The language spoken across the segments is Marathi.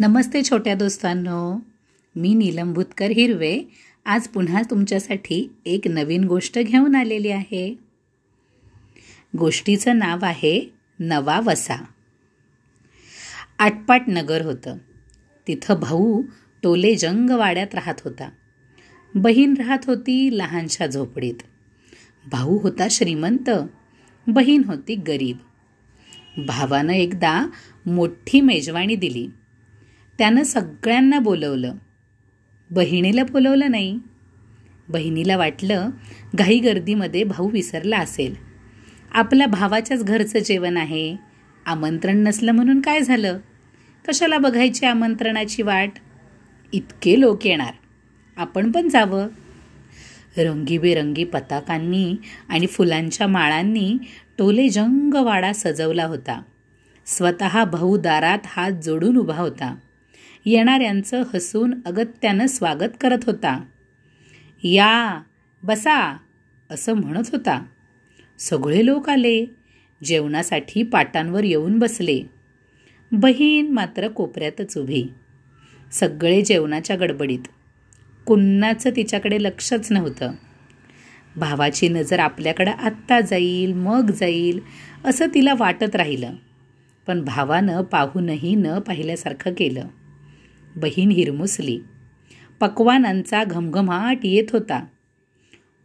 नमस्ते छोट्या दोस्तांनो. मी नीलम भुतकर हिरवे. आज पुन्हा तुमच्यासाठी एक नवीन गोष्ट घेऊन आलेली आहे. गोष्टीचं नाव आहे नवा वसा. आटपाट नगर होतं. तिथं भाऊ टोले जंग वाड्यात राहत होता. बहीण राहत होती लहानशा झोपडीत. भाऊ होता श्रीमंत बहीण होती गरीब. भावानं एकदा मोठी मेजवानी दिली. त्यानं सगळ्यांना बोलवलं. बहिणीला बोलवलं नाही. बहिणीला वाटलं घाई गर्दीमध्ये भाऊ विसरला असेल. आपल्या भावाच्याच घरचं जेवण आहे. आमंत्रण नसलं म्हणून काय झालं? कशाला बघायची आमंत्रणाची वाट? इतके लोक येणार. आपण पण जावं. रंगीबेरंगी पताकांनी आणि फुलांच्या माळांनी टोले जंग वाडा सजवला होता. स्वतः भाऊ दारात हात जोडून उभा होता. येणाऱ्यांचं हसून अगत्यानं स्वागत करत होता. या बसा असं म्हणत होता. सगळे लोक आले. जेवणासाठी पाटांवर येऊन बसले. बहीण मात्र कोपऱ्यातच उभी. सगळे जेवणाच्या गडबडीत. कुणाचं तिच्याकडे लक्षच नव्हतं. भावाची नजर आपल्याकडं आत्ता जाईल मग जाईल असं तिला वाटत राहिलं. पण भावानं पाहूनही न पाहिल्यासारखं केलं. बहीण हिरमुसली. पक्वानांचा घमघमाट येत होता.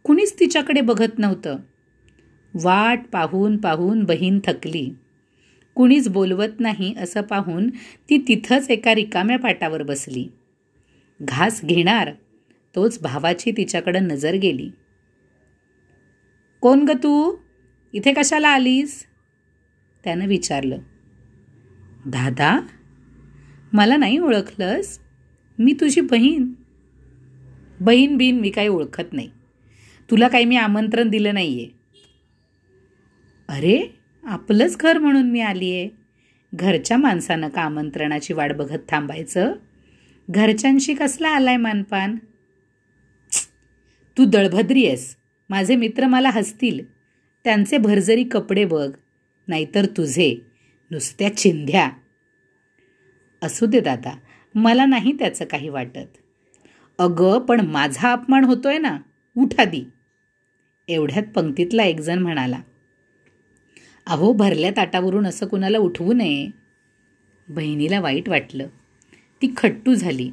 कुणीच तिच्याकडे बघत नव्हतं. वाट पाहून पाहून बहीण थकली. कुणीच बोलवत नाही असं पाहून ती तिथंच एका रिकाम्या पाटावर बसली. घास घेणार तोच भावाची तिच्याकडं नजर गेली. कोण ग तू? इथे कशाला आलीस? त्यानं विचारलं. दादा मला नाही ओळखलंस? मी तुझी बहीण. बहीण बिन मी काही ओळखत नाही. तुला काही मी आमंत्रण दिलं नाही आहे अरे आपलंच घर म्हणून मी आली आहे घरच्या माणसानं का आमंत्रणाची वाट बघत थांबायचं? घरच्यांशी कसला आलाय मानपान? तू दळभद्री आहेस. माझे मित्र मला हसतील. त्यांचे भरजरी कपडे बघ. नाहीतर तुझे. नुसत्या चिंध्या. असू दे दादा मला नाही त्याचं काही वाटत. अगं पण माझा अपमान होतोय ना उठादी एवढ्यात पंक्तीतला एकजण म्हणाला अहो भरल्या ताटावरून असं कुणाला उठवू नये. बहिणीला वाईट वाटलं. ती खट्टू झाली.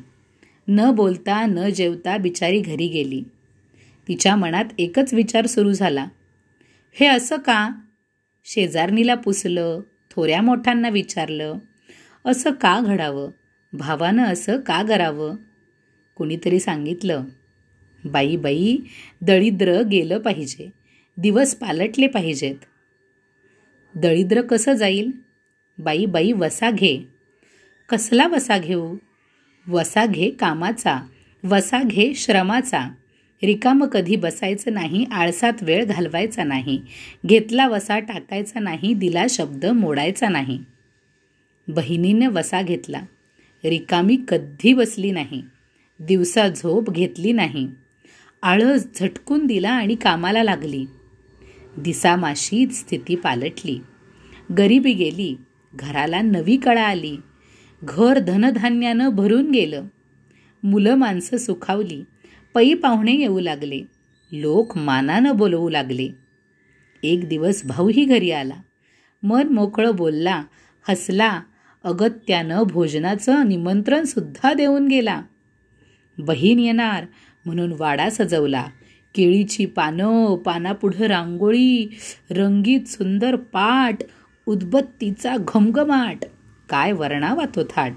न बोलता न जेवता बिचारी घरी गेली. तिच्या मनात एकच विचार सुरू झाला. हे असं का? शेजारणीला पुसलं थोऱ्या मोठ्यांना विचारलं. असं का घडावं? भावानं असं का करावं? कुणीतरी सांगितलं बाई बाई दळिद्र गेलं पाहिजे. दिवस पालटले पाहिजेत. दळिद्र कसं जाईल? बाई बाई वसा घे. कसला वसा घेऊ? वसा घे कामाचा. वसा घे श्रमाचा. रिकाम कधी बसायचं नाही आळसात वेळ घालवायचा नाही. घेतला वसा टाकायचा नाही दिला शब्द मोडायचा नाही. बहिणीनं वसा घेतला. रिकामी कधी बसली नाही. दिवसा झोप घेतली नाही. आळस झटकून दिला आणि कामाला लागली. दिसामाशी स्थिती पालटली. गरिबी गेली. घराला नवी कळा आली. घर धनधान्यानं भरून गेलं. मुलं माणसं सुखावली. पै पाहुणे येऊ लागले. लोक मानानं बोलवू लागले. एक दिवस भाऊही घरी आला. मन मोकळं बोलला. हसला. अगत्यानं भोजनाचं निमंत्रणसुद्धा देऊन गेला. बहीण येणार म्हणून वाडा सजवला. केळीची पानं पानापुढं रांगोळी रंगीत सुंदर पाट उदबत्तीचा घमघमाट. काय वर्णावा तो थाट.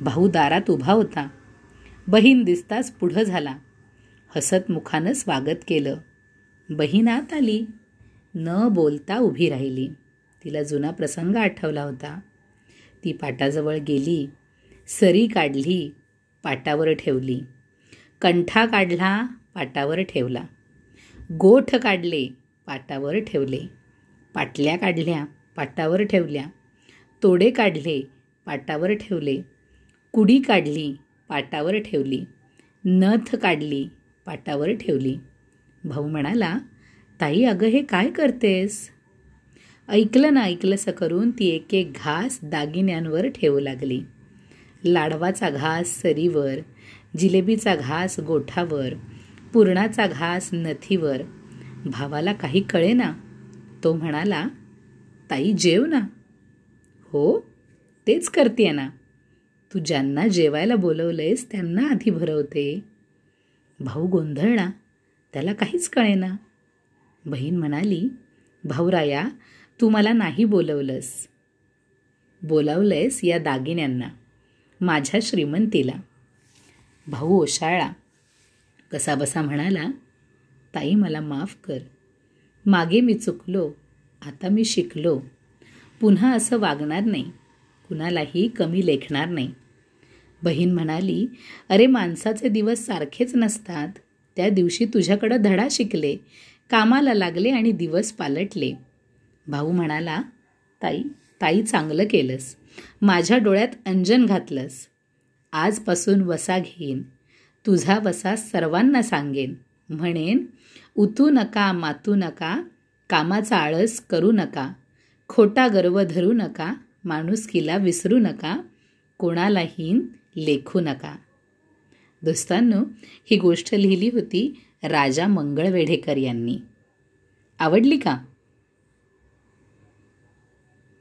भाऊ दारात उभा होता. बहीण दिसताच पुढं झाला. हसत मुखानं स्वागत केलं. बहीण आत आली. न बोलता उभी राहिली. तिला जुना प्रसंग आठवला होता. ती पाटाजवळ गेली सरी काढली पाटावर ठेवली. कंठा काढला पाटावर ठेवला. गोठ काढले पाटावर ठेवले. पाटल्या काढल्या पाटावर ठेवल्या. तोडे काढले पाटावर ठेवले. कुडी काढली पाटावर ठेवली. नथ काढली पाटावर ठेवली. भाऊ म्हणाला ताई अगं हे काय करतेस? ऐकलं ना ऐकलंसं करून ती एक एक घास दागिन्यांवर ठेवू लागली. लाडवाचा घास सरीवर जिलेबीचा घास गोठावर पुरणाचा घास नथीवर. भावाला काही कळे ना तो म्हणाला ताई जेव ना. हो तेच करते ना. तू ज्यांना जेवायला बोलवलंयस त्यांना आधी भरवते. भाऊ गोंधळला. त्याला काहीच कळेना. बहीण म्हणाली भाऊराया तू मला नाही बोलवलंस. बोलावलंयस या दागिन्यांना. माझ्या श्रीमंतीला. भाऊ ओशाळा. कसा बसा म्हणाला ताई मला माफ कर. मागे मी चुकलो आता मी शिकलो. पुन्हा असं वागणार नाही. कुणालाही कमी लेखणार नाही. बहीण म्हणाली अरे माणसाचे दिवस सारखेच नसतात. त्या दिवशी तुझ्याकडं धडा शिकले कामाला लागले आणि दिवस पालटले. भाऊ म्हणाला ताई ताई चांगलं केलंस. माझ्या डोळ्यात अंजन घातलंस. आजपासून वसा घेईन. तुझा वसा सर्वांना सांगेन. म्हणेन उतू नका मातू नका कामाचा आळस करू नका. खोटा गर्व धरू नका माणुसकीला विसरू नका कोणालाही लेखू नका. दोस्तांनो ही गोष्ट लिहिली होती राजा मंगळवेढेकर यांनी. आवडली का?